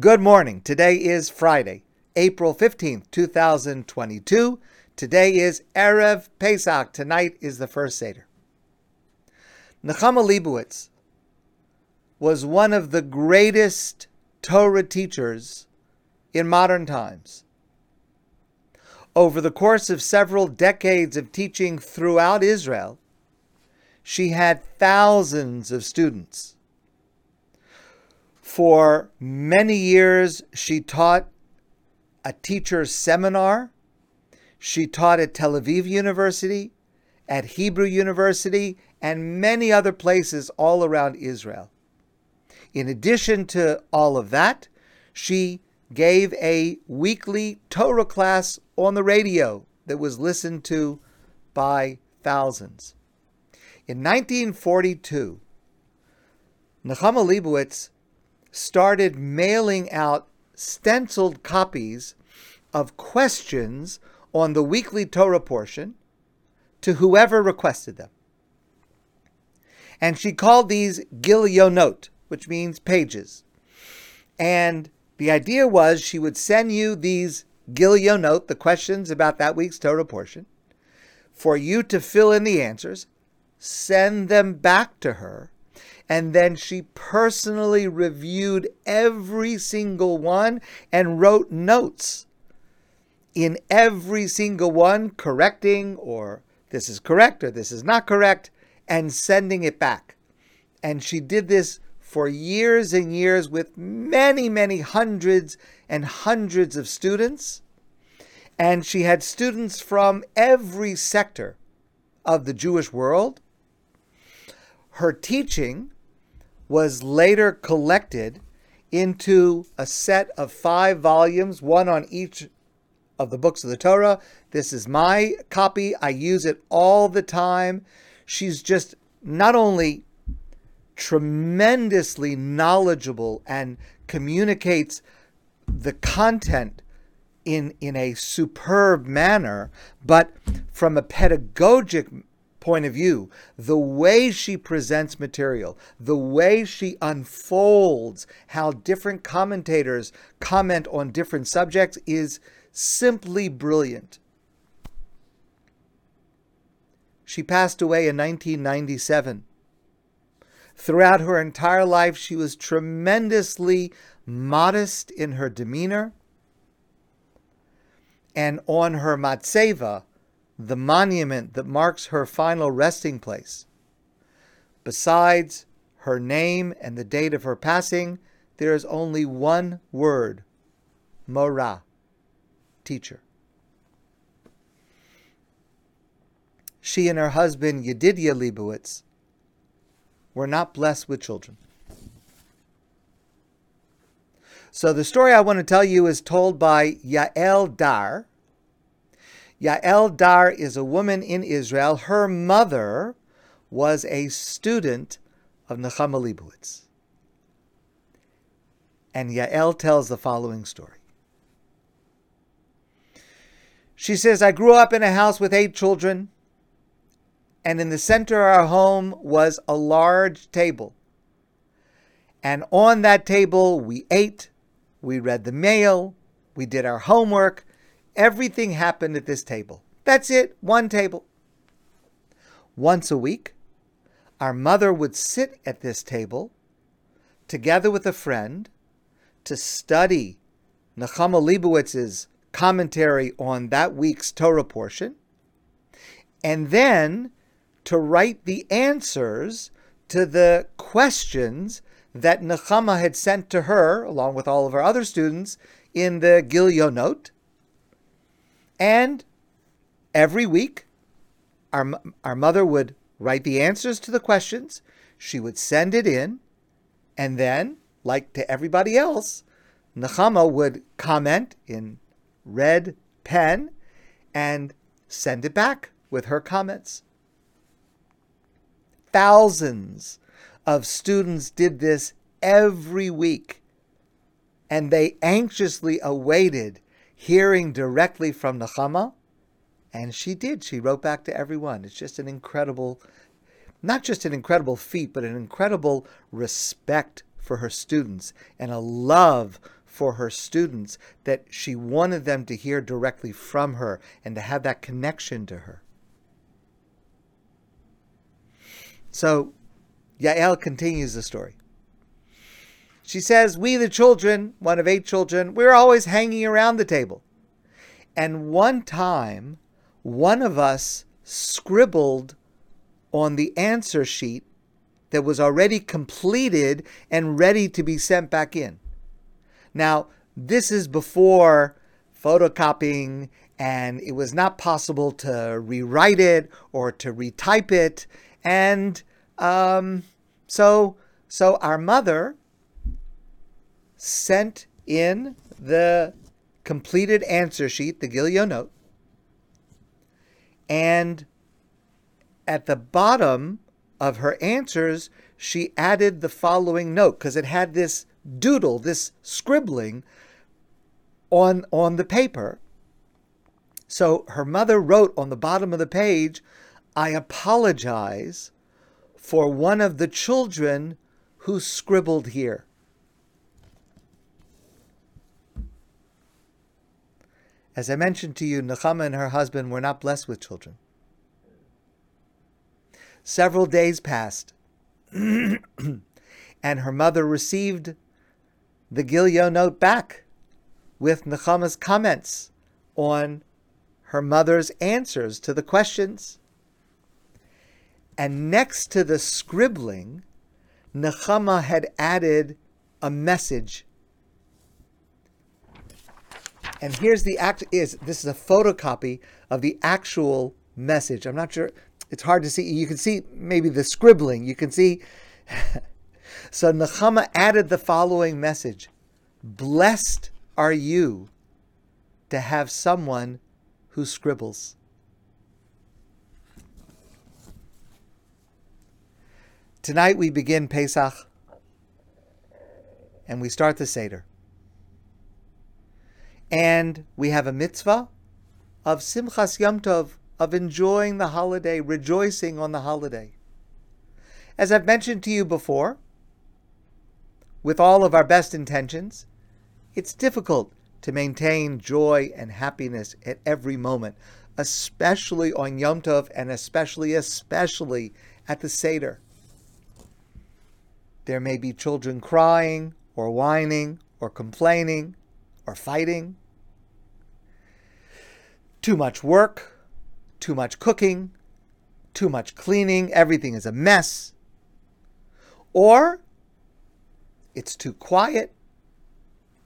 Good morning. Today is Friday, April 15th, 2022. Today is Erev Pesach. Tonight is the first Seder. Nechama Leibowitz was one of the greatest Torah teachers in modern times. Over the course of several decades of teaching throughout Israel, she had thousands of students. For many years, she taught a teacher's seminar. She taught at Tel Aviv University, at Hebrew University, and many other places all around Israel. In addition to all of that, she gave a weekly Torah class on the radio that was listened to by thousands. In 1942, Nechama Leibowitz started mailing out stenciled copies of questions on the weekly Torah portion to whoever requested them. And she called these Gilyonot, which means pages. And the idea was she would send you these Gilyonot, the questions about that week's Torah portion, for you to fill in the answers, send them back to her, and then she personally reviewed every single one and wrote notes in every single one, correcting or this is correct or this is not correct, and sending it back. And she did this for years and years with many, many hundreds and hundreds of students. And she had students from every sector of the Jewish world. Her teaching was later collected into a set of five volumes, one on each of the books of the Torah. This is my copy. I use it all the time. She's just not only tremendously knowledgeable and communicates the content in in a superb manner but from a pedagogic point of view the way she presents material the way she unfolds how different commentators comment on different subjects is simply brilliant she passed away in 1997 Throughout her entire life, she was tremendously modest in her demeanor. And on her matzeva, the monument that marks her final resting place, besides her name and the date of her passing, there is only one word Morah, teacher. She and her husband, Yedidia Leibowitz, were not blessed with children. So the story I want to tell you is told by Yael Dar. Yael Dar is a woman in Israel. Her mother was a student of Nechama Leibowitz. And Yael tells the following story. She says, I grew up in a house with eight children and in the center of our home was a large table. And on that table, we ate, we read the mail, we did our homework. Everything happened at this table. That's it, one table. Once a week, our mother would sit at this table together with a friend to study Nechama Leibowitz's commentary on that week's Torah portion. And then to write the answers to the questions that Nechama had sent to her, along with all of her other students, in the Gilyonot. And every week, our, our mother would write the answers to the questions, she would send it in, and then, like to everybody else, Nechama would comment in red pen and send it back with her comments. Thousands of students did this every week, and they anxiously awaited hearing directly from Nechama. And she did. She wrote back to everyone. It's just an incredible, not just an incredible feat, but an incredible respect for her students and a love for her students that she wanted them to hear directly from her and to have that connection to her. So Yael continues the story. She says, We, the children, one of eight children, we we're always hanging around the table. And one time, one of us scribbled on the answer sheet that was already completed and ready to be sent back in. Now, this is before photocopying, and it was not possible to rewrite it or to retype it. And um, so, so our mother sent in the completed answer sheet, the Gilyonot, and at the bottom of her answers, she added the following note because it had this doodle, this scribbling on, on the paper. So her mother wrote on the bottom of the page, I apologize for one of the children who scribbled here. As I mentioned to you, Nechama and her husband were not blessed with children. Several days passed, and her mother received the Gilyonot back with Nechama's comments on her mother's answers to the questions. And next to the scribbling, Nechama had added a message and here's the act is this is a photocopy of the actual message. I'm not sure it's hard to see. You can see maybe the scribbling. You can see so Nechama added the following message. Blessed are you to have someone who scribbles. Tonight we begin Pesach and we start the Seder. And we have a mitzvah of Simchas Yom Tov, of enjoying the holiday, rejoicing on the holiday. As I've mentioned to you before, with all of our best intentions, it's difficult to maintain joy and happiness at every moment, especially on Yom Tov and especially, especially at the Seder. There may be children crying or whining or complaining or fighting too much work, too much cooking, too much cleaning, everything is a mess. Or it's too quiet,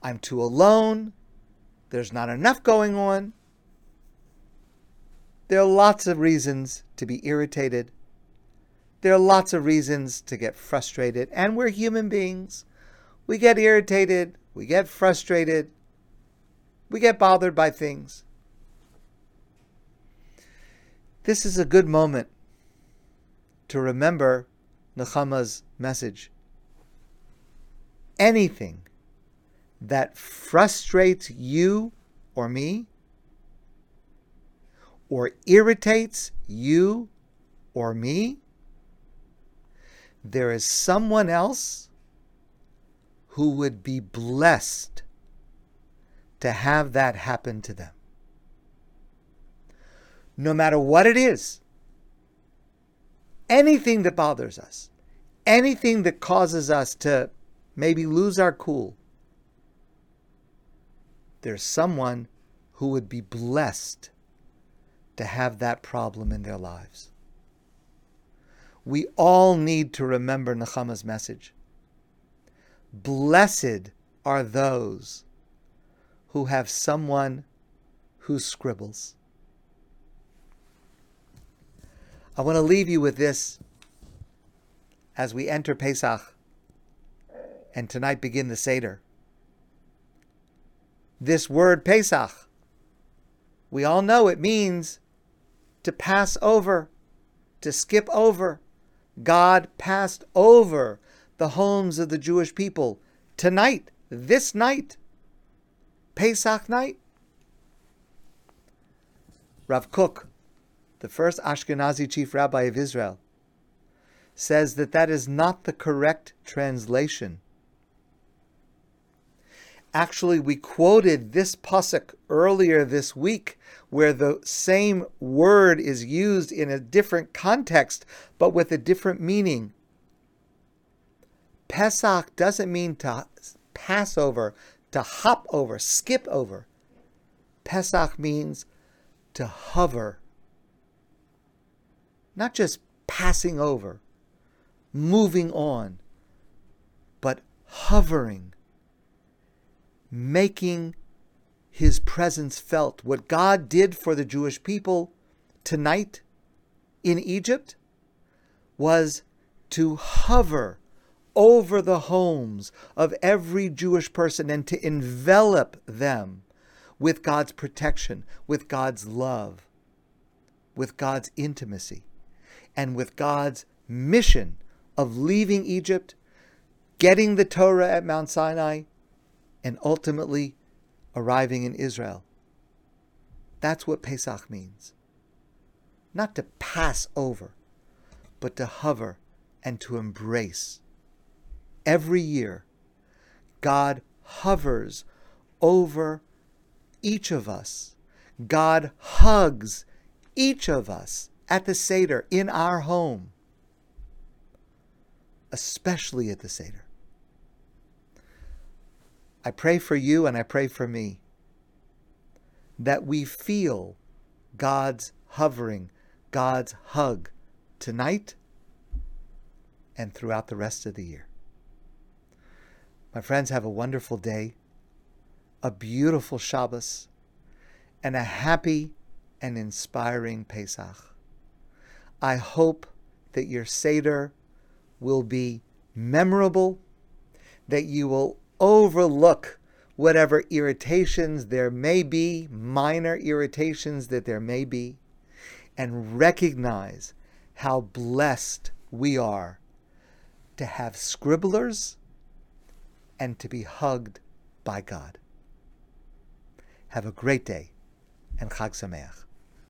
I'm too alone, there's not enough going on. There are lots of reasons to be irritated. There are lots of reasons to get frustrated, and we're human beings. We get irritated, we get frustrated, we get bothered by things. This is a good moment to remember Nechama's message. Anything that frustrates you or me, or irritates you or me, there is someone else who would be blessed to have that happen to them no matter what it is, anything that bothers us, anything that causes us to maybe lose our cool, there's someone who would be blessed to have that problem in their lives. We all need to remember Nechama's message. Blessed are those who have someone who scribbles. I want to leave you with this as we enter Pesach and tonight begin the Seder. This word Pesach, we all know it means to pass over, to skip over. God passed over the homes of the Jewish people tonight, this night, Pesach night. Rav Kook the first Ashkenazi chief rabbi of Israel, says that that is not the correct translation. Actually, we quoted this pasuk earlier this week, where the same word is used in a different context, but with a different meaning. Pesach doesn't mean to pass over, to hop over, skip over. Pesach means to hover, not just passing over, moving on, but hovering, making his presence felt. What God did for the Jewish people tonight in Egypt was to hover over the homes of every Jewish person and to envelop them with God's protection, with God's love, with God's intimacy, and with God's mission of leaving Egypt, getting the Torah at Mount Sinai, and ultimately arriving in Israel. That's what Pesach means. Not to pass over, but to hover and to embrace. Every year, God hovers over each of us. God hugs each of us at the Seder in our home, especially at the Seder. I pray for you and I pray for me that we feel God's hovering, God's hug tonight and throughout the rest of the year. My friends, have a wonderful day, a beautiful Shabbos, and a happy and inspiring Pesach. I hope that your Seder will be memorable, that you will overlook whatever irritations there may be, minor irritations that there may be, and recognize how blessed we are to have scribblers and to be hugged by God. Have a great day and Chag Sameach.